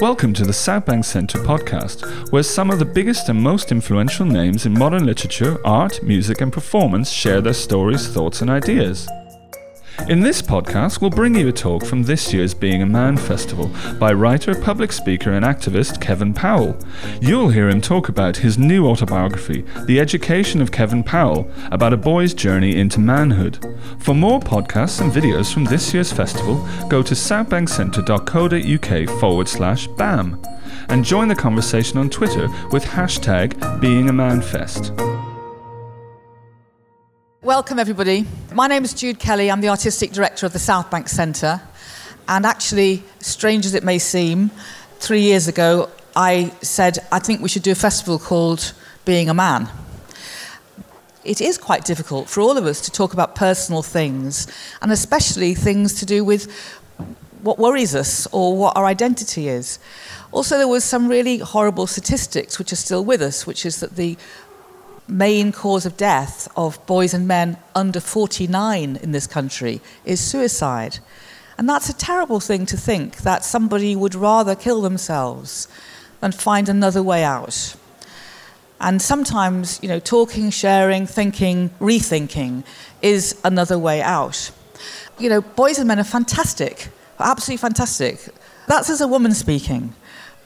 Welcome to the Southbank Centre podcast, where some of the biggest and most influential names in modern literature, art, music, and performance share their stories, thoughts, and ideas. In this podcast, we'll bring you a talk from this year's Being a Man Festival by writer, public speaker, and activist Kevin Powell. You'll hear him talk about his new autobiography, The Education of Kevin Powell, about a boy's journey into manhood. For more podcasts and videos from this year's festival, go to southbankcentre.co.uk forward slash BAM and join the conversation on Twitter with hashtag BeingAManFest. Welcome, everybody. My name is Jude Kelly. I'm the artistic director of the Southbank Centre. And actually, strange as it may seem, three years ago, I said, I think we should do a festival called Being a Man. It is quite difficult for all of us to talk about personal things, and especially things to do with what worries us or what our identity is. Also, there was some really horrible statistics which are still with us, which is that the main cause of death of boys and men under 49 in this country is suicide. And that's a terrible thing to think that somebody would rather kill themselves than find another way out. And sometimes, you know, talking, sharing, thinking, rethinking is another way out. You know, boys and men are fantastic, absolutely fantastic. That's as a woman speaking.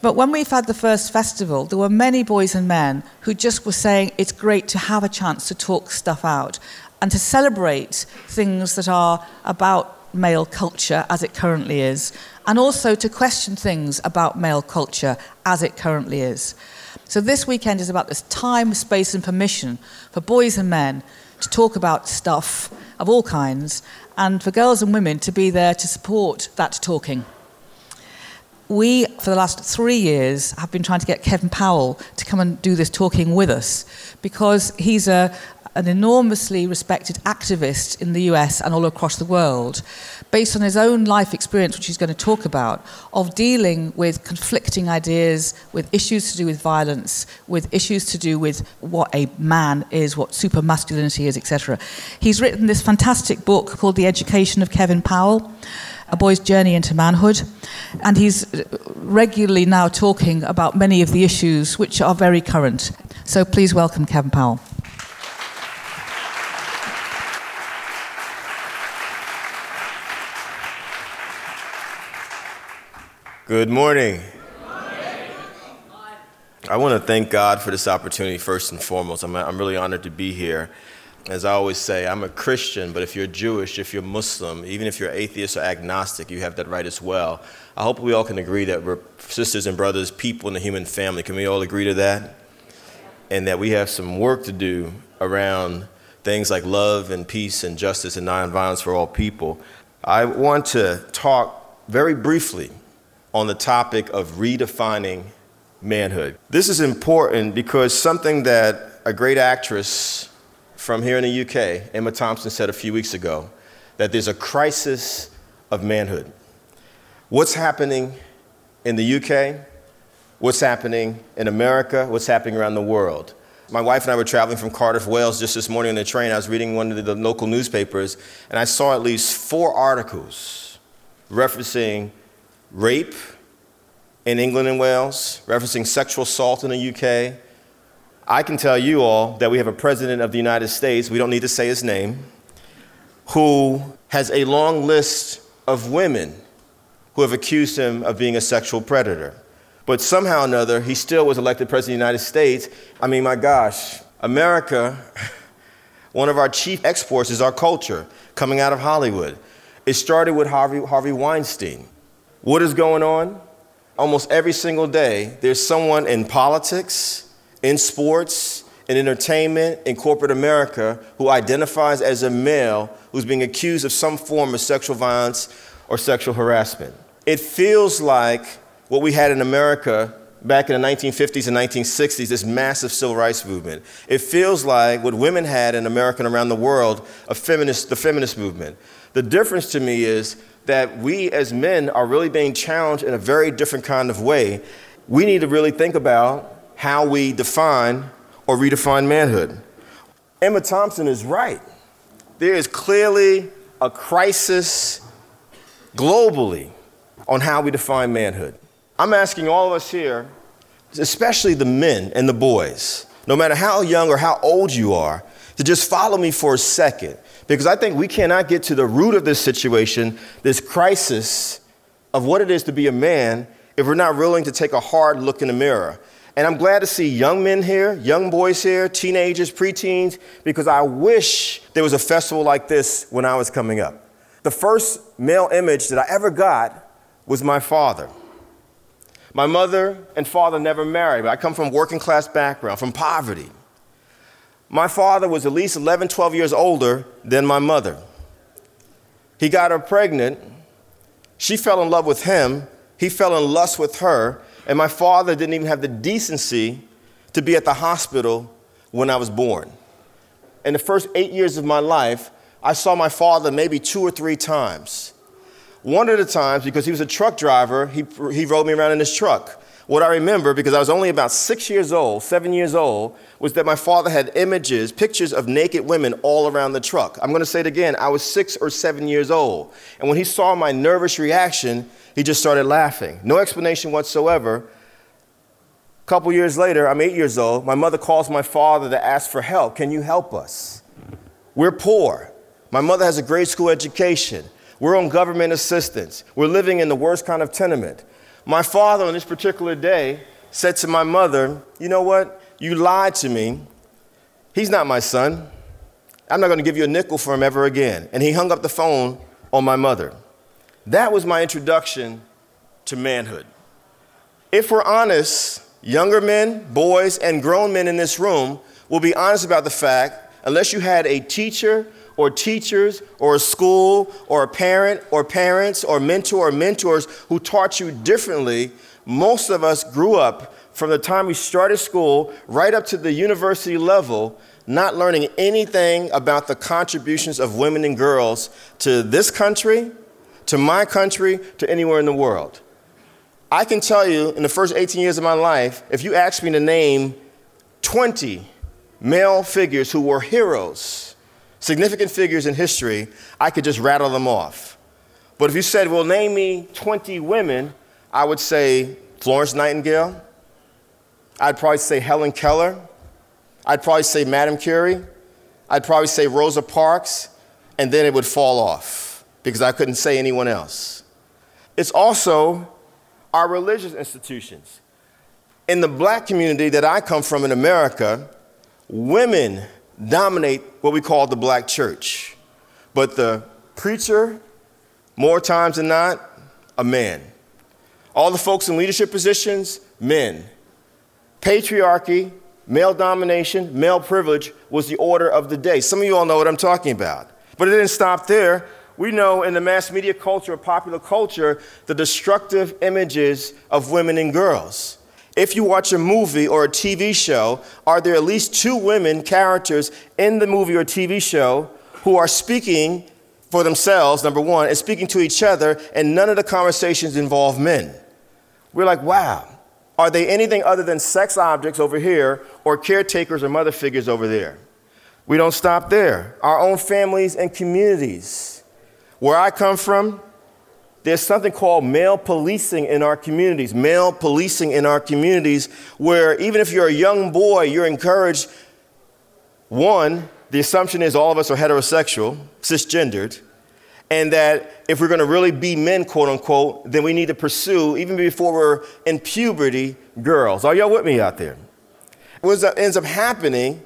But when we've had the first festival, there were many boys and men who just were saying it's great to have a chance to talk stuff out and to celebrate things that are about male culture as it currently is, and also to question things about male culture as it currently is. So this weekend is about this time, space, and permission for boys and men to talk about stuff of all kinds, and for girls and women to be there to support that talking we, for the last three years, have been trying to get Kevin Powell to come and do this talking with us because he's a, an enormously respected activist in the US and all across the world, based on his own life experience, which he's going to talk about, of dealing with conflicting ideas, with issues to do with violence, with issues to do with what a man is, what super masculinity is, etc. He's written this fantastic book called The Education of Kevin Powell a boy's journey into manhood. And he's regularly now talking about many of the issues which are very current. So please welcome Kevin Powell. Good morning. I want to thank God for this opportunity first and foremost. I'm, I'm really honored to be here as I always say, I'm a Christian, but if you're Jewish, if you're Muslim, even if you're atheist or agnostic, you have that right as well. I hope we all can agree that we're sisters and brothers, people in the human family. Can we all agree to that? And that we have some work to do around things like love and peace and justice and nonviolence for all people. I want to talk very briefly on the topic of redefining manhood. This is important because something that a great actress from here in the UK, Emma Thompson said a few weeks ago that there's a crisis of manhood. What's happening in the UK? What's happening in America? What's happening around the world? My wife and I were traveling from Cardiff, Wales just this morning on the train. I was reading one of the local newspapers, and I saw at least four articles referencing rape in England and Wales, referencing sexual assault in the UK, I can tell you all that we have a president of the United States, we don't need to say his name, who has a long list of women who have accused him of being a sexual predator. But somehow or another, he still was elected president of the United States. I mean, my gosh, America, one of our chief exports is our culture coming out of Hollywood. It started with Harvey, Harvey Weinstein. What is going on? Almost every single day, there's someone in politics, in sports, in entertainment, in corporate America, who identifies as a male who's being accused of some form of sexual violence or sexual harassment. It feels like what we had in America back in the 1950s and 1960s, this massive civil rights movement. It feels like what women had in America and around the world, a feminist, the feminist movement. The difference to me is that we as men are really being challenged in a very different kind of way. We need to really think about how we define or redefine manhood. Emma Thompson is right. There is clearly a crisis globally on how we define manhood. I'm asking all of us here, especially the men and the boys, no matter how young or how old you are, to just follow me for a second. Because I think we cannot get to the root of this situation, this crisis of what it is to be a man, if we're not willing to take a hard look in the mirror. And I'm glad to see young men here, young boys here, teenagers, preteens, because I wish there was a festival like this when I was coming up. The first male image that I ever got was my father. My mother and father never married, but I come from working class background, from poverty. My father was at least 11, 12 years older than my mother. He got her pregnant. She fell in love with him. He fell in lust with her. And my father didn't even have the decency to be at the hospital when I was born. In the first eight years of my life, I saw my father maybe two or three times. One of the times, because he was a truck driver, he, he rode me around in his truck. What I remember, because I was only about six years old, seven years old, was that my father had images, pictures of naked women all around the truck. I'm to say it again. I was six or seven years old. And when he saw my nervous reaction, he just started laughing. No explanation whatsoever. A couple years later, I'm eight years old. My mother calls my father to ask for help. Can you help us? We're poor. My mother has a grade school education. We're on government assistance. We're living in the worst kind of tenement. My father, on this particular day, said to my mother, You know what? You lied to me. He's not my son. I'm not going to give you a nickel for him ever again. And he hung up the phone on my mother. That was my introduction to manhood. If we're honest, younger men, boys, and grown men in this room will be honest about the fact, unless you had a teacher or teachers or a school or a parent or parents or mentor or mentors who taught you differently, most of us grew up from the time we started school right up to the university level not learning anything about the contributions of women and girls to this country, to my country, to anywhere in the world. I can tell you in the first 18 years of my life, if you asked me to name 20 male figures who were heroes, significant figures in history, I could just rattle them off. But if you said, well, name me 20 women, I would say Florence Nightingale. I'd probably say Helen Keller. I'd probably say Madame Curie. I'd probably say Rosa Parks. And then it would fall off because I couldn't say anyone else. It's also our religious institutions. In the black community that I come from in America, women dominate what we call the black church. But the preacher, more times than not, a man. All the folks in leadership positions, men. Patriarchy, male domination, male privilege was the order of the day. Some of you all know what I'm talking about. But it didn't stop there. We know in the mass media culture, popular culture, the destructive images of women and girls. If you watch a movie or a TV show, are there at least two women characters in the movie or TV show who are speaking for themselves, number one, and speaking to each other, and none of the conversations involve men? We're like, wow, are they anything other than sex objects over here or caretakers or mother figures over there? We don't stop there. Our own families and communities. Where I come from, there's something called male policing in our communities, male policing in our communities, where even if you're a young boy, you're encouraged. One, the assumption is all of us are heterosexual, cisgendered, and that if we're going to really be men, quote unquote, then we need to pursue, even before we're in puberty, girls. Are y'all with me out there? What ends up happening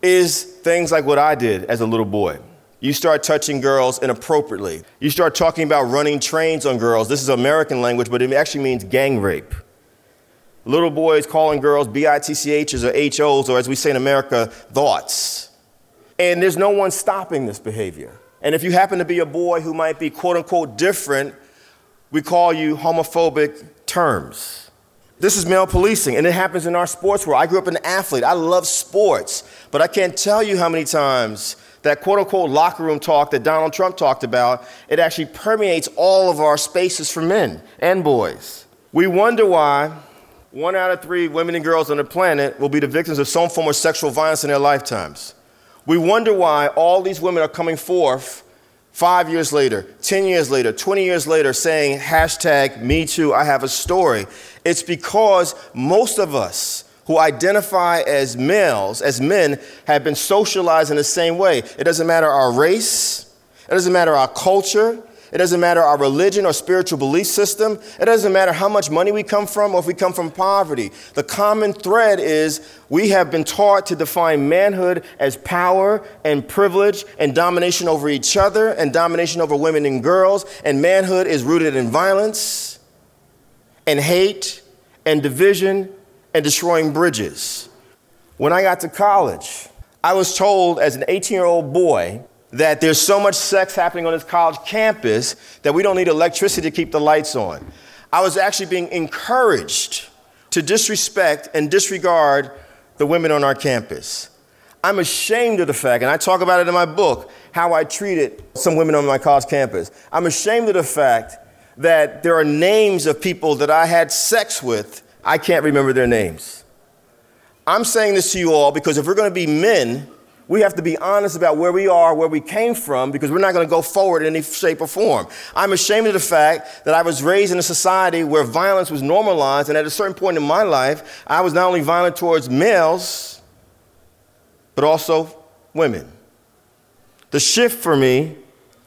is things like what I did as a little boy. You start touching girls inappropriately. You start talking about running trains on girls. This is American language, but it actually means gang rape. Little boys calling girls BITCHs or HOs, or as we say in America, thoughts. And there's no one stopping this behavior. And if you happen to be a boy who might be quote unquote different, we call you homophobic terms. This is male policing, and it happens in our sports world. I grew up an athlete. I love sports, but I can't tell you how many times that quote unquote locker room talk that Donald Trump talked about, it actually permeates all of our spaces for men and boys. We wonder why one out of three women and girls on the planet will be the victims of some form of sexual violence in their lifetimes. We wonder why all these women are coming forth five years later, 10 years later, 20 years later, saying hashtag me too, I have a story. It's because most of us who identify as males, as men, have been socialized in the same way. It doesn't matter our race, it doesn't matter our culture, it doesn't matter our religion or spiritual belief system. It doesn't matter how much money we come from or if we come from poverty. The common thread is we have been taught to define manhood as power and privilege and domination over each other and domination over women and girls. And manhood is rooted in violence and hate and division and destroying bridges. When I got to college, I was told as an 18 year old boy that there's so much sex happening on this college campus that we don't need electricity to keep the lights on. I was actually being encouraged to disrespect and disregard the women on our campus. I'm ashamed of the fact, and I talk about it in my book, how I treated some women on my college campus. I'm ashamed of the fact that there are names of people that I had sex with, I can't remember their names. I'm saying this to you all because if we're going to be men, we have to be honest about where we are, where we came from, because we're not going to go forward in any shape or form. I'm ashamed of the fact that I was raised in a society where violence was normalized, and at a certain point in my life, I was not only violent towards males, but also women. The shift for me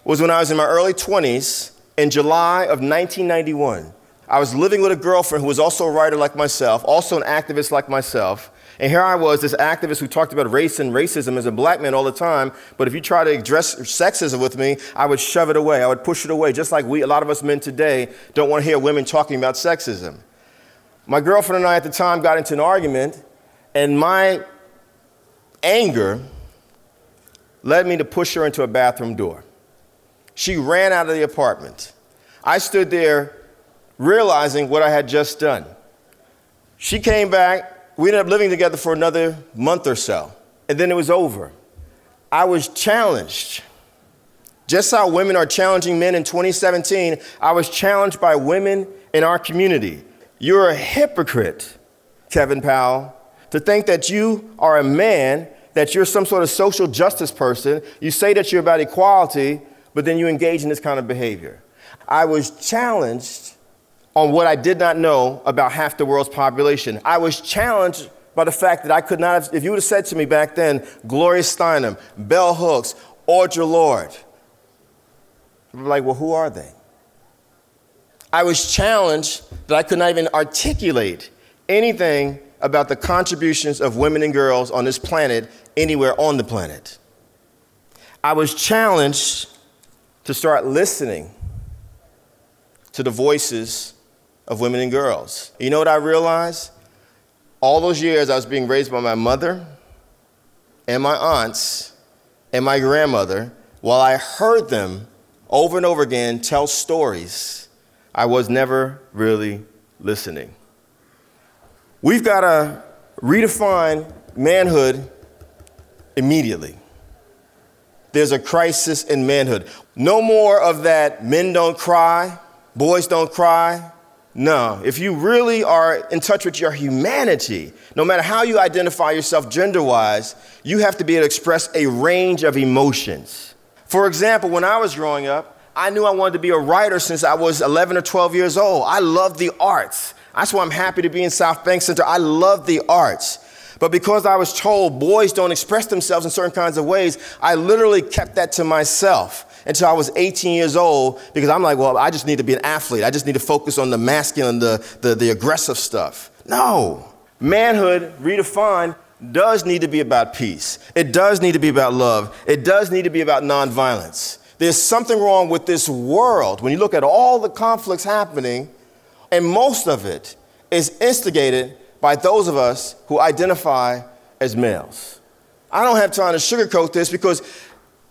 was when I was in my early 20s in July of 1991. I was living with a girlfriend who was also a writer like myself, also an activist like myself. And here I was, this activist who talked about race and racism as a black man all the time. But if you try to address sexism with me, I would shove it away. I would push it away, just like we, a lot of us men today, don't want to hear women talking about sexism. My girlfriend and I at the time got into an argument, and my anger led me to push her into a bathroom door. She ran out of the apartment. I stood there realizing what I had just done. She came back we ended up living together for another month or so, and then it was over. I was challenged. Just how women are challenging men in 2017, I was challenged by women in our community. You're a hypocrite, Kevin Powell, to think that you are a man, that you're some sort of social justice person. You say that you're about equality, but then you engage in this kind of behavior. I was challenged on what I did not know about half the world's population. I was challenged by the fact that I could not have, if you would have said to me back then, Gloria Steinem, Bell Hooks, Audre Lorde, be like, well, who are they? I was challenged that I could not even articulate anything about the contributions of women and girls on this planet anywhere on the planet. I was challenged to start listening to the voices of women and girls. You know what I realized? All those years I was being raised by my mother and my aunts and my grandmother, while I heard them over and over again tell stories, I was never really listening. We've got to redefine manhood immediately. There's a crisis in manhood. No more of that men don't cry, boys don't cry, no, if you really are in touch with your humanity, no matter how you identify yourself gender wise, you have to be able to express a range of emotions. For example, when I was growing up, I knew I wanted to be a writer since I was 11 or 12 years old. I love the arts. That's why I'm happy to be in Southbank Centre. I love the arts. But because I was told boys don't express themselves in certain kinds of ways, I literally kept that to myself until I was 18 years old because I'm like, well, I just need to be an athlete. I just need to focus on the masculine, the, the, the aggressive stuff. No. Manhood, redefined, does need to be about peace. It does need to be about love. It does need to be about nonviolence. There's something wrong with this world when you look at all the conflicts happening, and most of it is instigated by those of us who identify as males. I don't have time to sugarcoat this because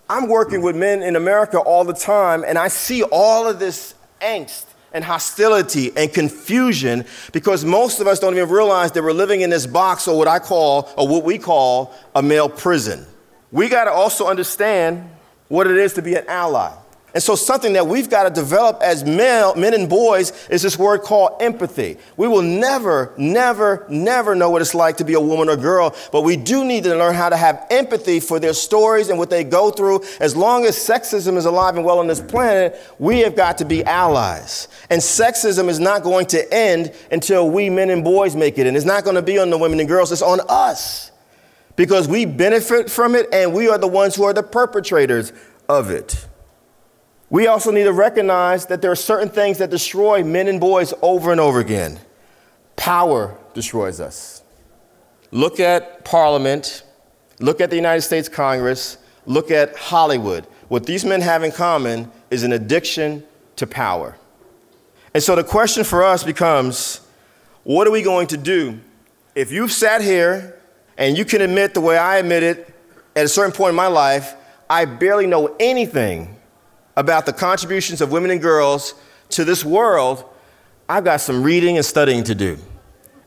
I'm working with men in America all the time, and I see all of this angst and hostility and confusion because most of us don't even realize that we're living in this box or what I call, or what we call, a male prison. We got to also understand what it is to be an ally. And so, something that we've got to develop as male, men and boys is this word called empathy. We will never, never, never know what it's like to be a woman or girl, but we do need to learn how to have empathy for their stories and what they go through. As long as sexism is alive and well on this planet, we have got to be allies. And sexism is not going to end until we men and boys make it. And it's not going to be on the women and girls, it's on us because we benefit from it and we are the ones who are the perpetrators of it. We also need to recognize that there are certain things that destroy men and boys over and over again. Power destroys us. Look at Parliament, look at the United States Congress, look at Hollywood. What these men have in common is an addiction to power. And so the question for us becomes what are we going to do if you've sat here and you can admit the way I admitted at a certain point in my life, I barely know anything about the contributions of women and girls to this world, I've got some reading and studying to do.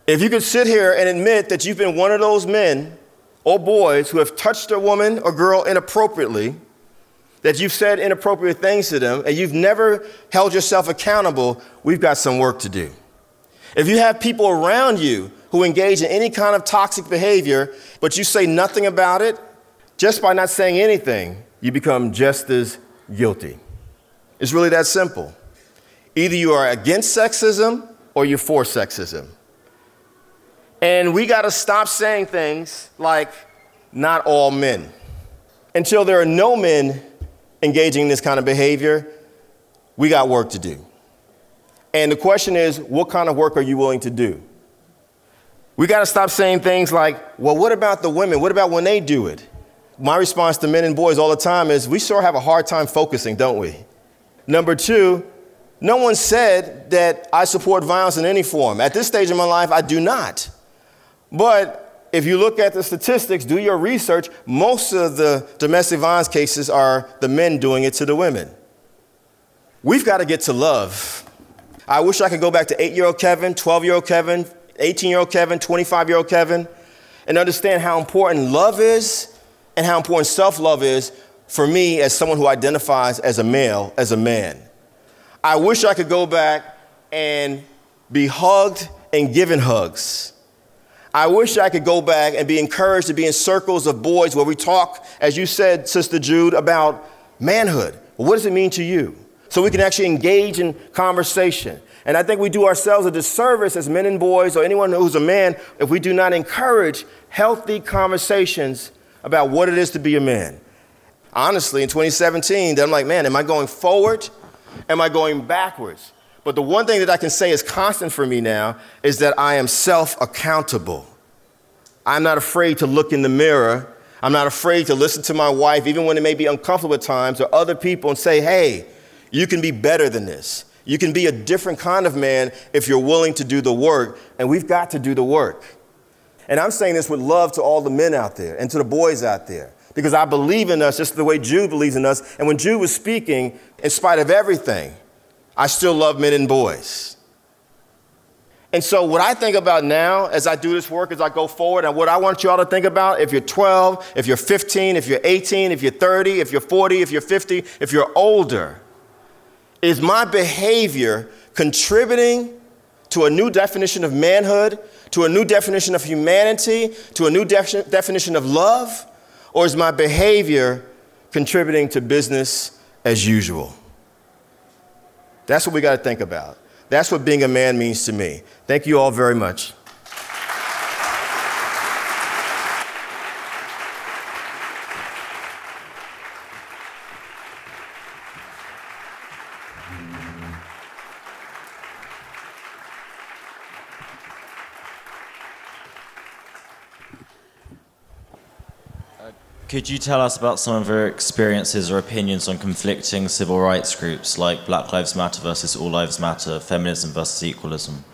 If you could sit here and admit that you've been one of those men or boys who have touched a woman or girl inappropriately, that you've said inappropriate things to them, and you've never held yourself accountable, we've got some work to do. If you have people around you who engage in any kind of toxic behavior, but you say nothing about it, just by not saying anything, you become just as guilty. It's really that simple. Either you are against sexism or you're for sexism. And we got to stop saying things like, not all men. Until there are no men engaging in this kind of behavior, we got work to do. And the question is, what kind of work are you willing to do? We got to stop saying things like, well, what about the women? What about when they do it? My response to men and boys all the time is we sure have a hard time focusing, don't we? Number two, no one said that I support violence in any form. At this stage of my life, I do not. But if you look at the statistics, do your research, most of the domestic violence cases are the men doing it to the women. We've got to get to love. I wish I could go back to eight year old Kevin, 12 year old Kevin, 18 year old Kevin, 25 year old Kevin, and understand how important love is and how important self love is for me as someone who identifies as a male, as a man. I wish I could go back and be hugged and given hugs. I wish I could go back and be encouraged to be in circles of boys where we talk, as you said, Sister Jude, about manhood. What does it mean to you? So we can actually engage in conversation. And I think we do ourselves a disservice as men and boys or anyone who's a man if we do not encourage healthy conversations about what it is to be a man. Honestly, in 2017, I'm like, man, am I going forward? Am I going backwards? But the one thing that I can say is constant for me now is that I am self accountable. I'm not afraid to look in the mirror. I'm not afraid to listen to my wife, even when it may be uncomfortable at times, or other people, and say, hey, you can be better than this. You can be a different kind of man if you're willing to do the work, and we've got to do the work. And I'm saying this with love to all the men out there and to the boys out there because I believe in us just the way Jude believes in us. And when Jude was speaking, in spite of everything, I still love men and boys. And so, what I think about now as I do this work, as I go forward, and what I want you all to think about if you're 12, if you're 15, if you're 18, if you're 30, if you're 40, if you're 50, if you're older, is my behavior contributing to a new definition of manhood, to a new definition of humanity, to a new de- definition of love? Or is my behavior contributing to business as usual? That's what we got to think about. That's what being a man means to me. Thank you all very much. Could you tell us about some of your experiences or opinions on conflicting civil rights groups like Black Lives Matter versus All Lives Matter, feminism versus equalism?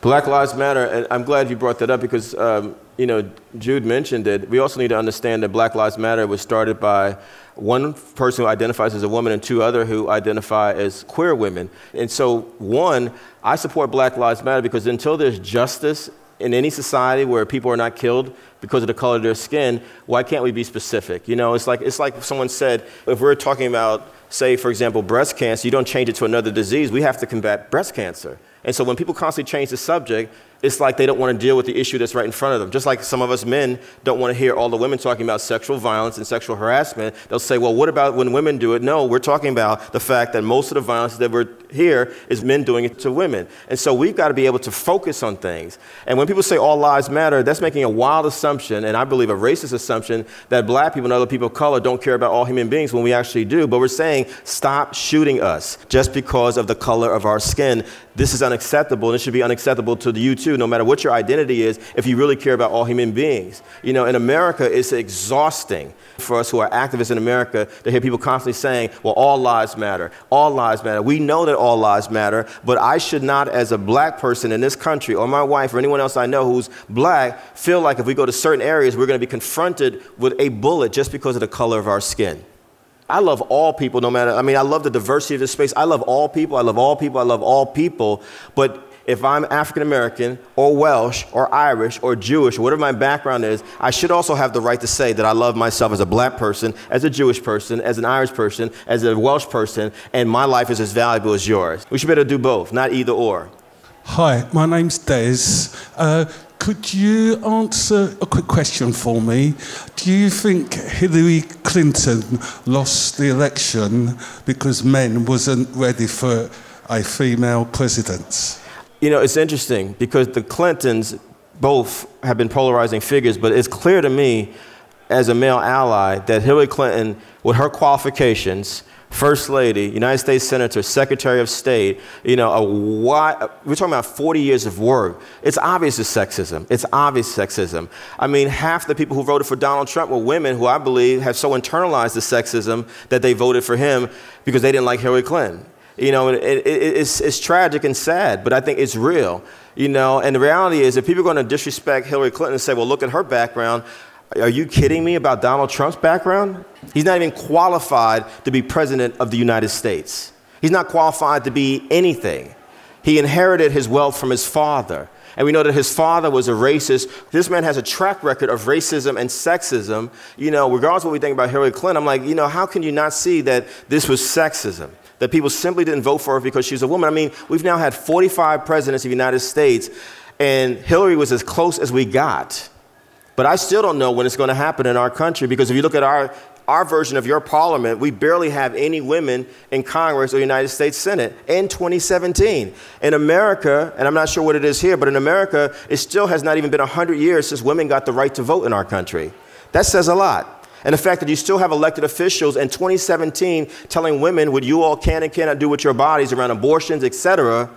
Black Lives Matter, and I'm glad you brought that up because, um, you know, Jude mentioned it. We also need to understand that Black Lives Matter was started by one person who identifies as a woman and two other who identify as queer women. And so, one, I support Black Lives Matter because until there's justice in any society where people are not killed because of the color of their skin, why can't we be specific? You know, it's like, it's like someone said, if we're talking about, say, for example, breast cancer, you don't change it to another disease. We have to combat breast cancer. And so when people constantly change the subject, it's like they don't want to deal with the issue that's right in front of them. Just like some of us men don't want to hear all the women talking about sexual violence and sexual harassment. They'll say, well, what about when women do it? No, we're talking about the fact that most of the violence that we're here is men doing it to women. And so we've got to be able to focus on things. And when people say all lives matter, that's making a wild assumption, and I believe a racist assumption, that black people and other people of color don't care about all human beings when we actually do. But we're saying, stop shooting us just because of the color of our skin. This is unacceptable, and it should be unacceptable to you too, no matter what your identity is, if you really care about all human beings. You know, in America, it's exhausting for us who are activists in America to hear people constantly saying, well, all lives matter, all lives matter. We know that all lives matter, but I should not, as a black person in this country, or my wife, or anyone else I know who's black, feel like if we go to certain areas, we're going to be confronted with a bullet just because of the color of our skin. I love all people, no matter, I mean, I love the diversity of this space. I love all people. I love all people. I love all people. But if I'm African American or Welsh or Irish or Jewish whatever my background is, I should also have the right to say that I love myself as a black person, as a Jewish person, as an Irish person, as a Welsh person, and my life is as valuable as yours. We should be able to do both, not either or. Hi, my name's Des. Uh, could you answer a quick question for me? Do you think Hillary Clinton lost the election because men wasn't ready for a female president? You know, it's interesting because the Clintons both have been polarizing figures, but it's clear to me as a male ally that Hillary Clinton, with her qualifications, First Lady, United States Senator, Secretary of State, you know, a we're talking about 40 years of work. It's obvious it's sexism. It's obvious sexism. I mean, half the people who voted for Donald Trump were women who I believe have so internalized the sexism that they voted for him because they didn't like Hillary Clinton. You know, it, it, it's, it's tragic and sad, but I think it's real. You know, and the reality is if people are going to disrespect Hillary Clinton and say, well, look at her background, are you kidding me about Donald Trump's background? He's not even qualified to be president of the United States. He's not qualified to be anything. He inherited his wealth from his father. And we know that his father was a racist. This man has a track record of racism and sexism. You know, regardless of what we think about Hillary Clinton, I'm like, you know, how can you not see that this was sexism? That people simply didn't vote for her because she's a woman. I mean, we've now had 45 presidents of the United States, and Hillary was as close as we got. But I still don't know when it's going to happen in our country because if you look at our, our version of your parliament, we barely have any women in Congress or United States Senate in 2017. In America, and I'm not sure what it is here, but in America, it still has not even been 100 years since women got the right to vote in our country. That says a lot. And the fact that you still have elected officials in 2017 telling women what you all can and cannot do with your bodies around abortions, etc.,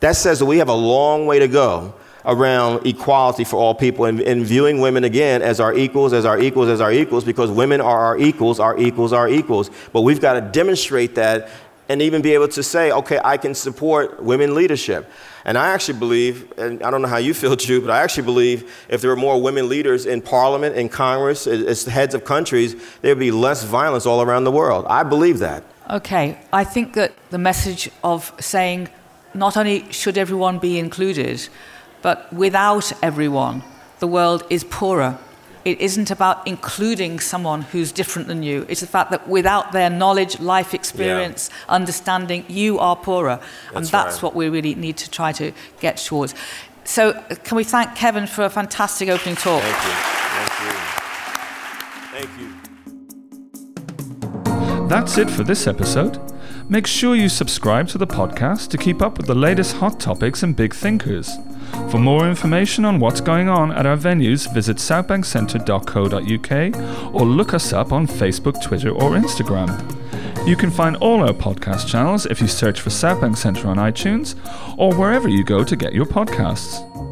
that says that we have a long way to go around equality for all people and, and, viewing women again as our equals, as our equals, as our equals, because women are our equals, our equals, our equals. But we've got to demonstrate that and even be able to say, okay, I can support women leadership. And I actually believe, and I don't know how you feel, Jude, but I actually believe if there were more women leaders in parliament, in Congress, as heads of countries, there would be less violence all around the world. I believe that. Okay, I think that the message of saying not only should everyone be included, but without everyone, the world is poorer. It isn't about including someone who's different than you. It's the fact that without their knowledge, life experience, yeah. understanding, you are poorer. That's and that's right. what we really need to try to get towards. So, can we thank Kevin for a fantastic opening talk? Thank you. Thank you. Thank you. That's it for this episode. Make sure you subscribe to the podcast to keep up with the latest hot topics and big thinkers. For more information on what's going on at our venues, visit southbankcentre.co.uk or look us up on Facebook, Twitter, or Instagram. You can find all our podcast channels if you search for Southbank Centre on iTunes or wherever you go to get your podcasts.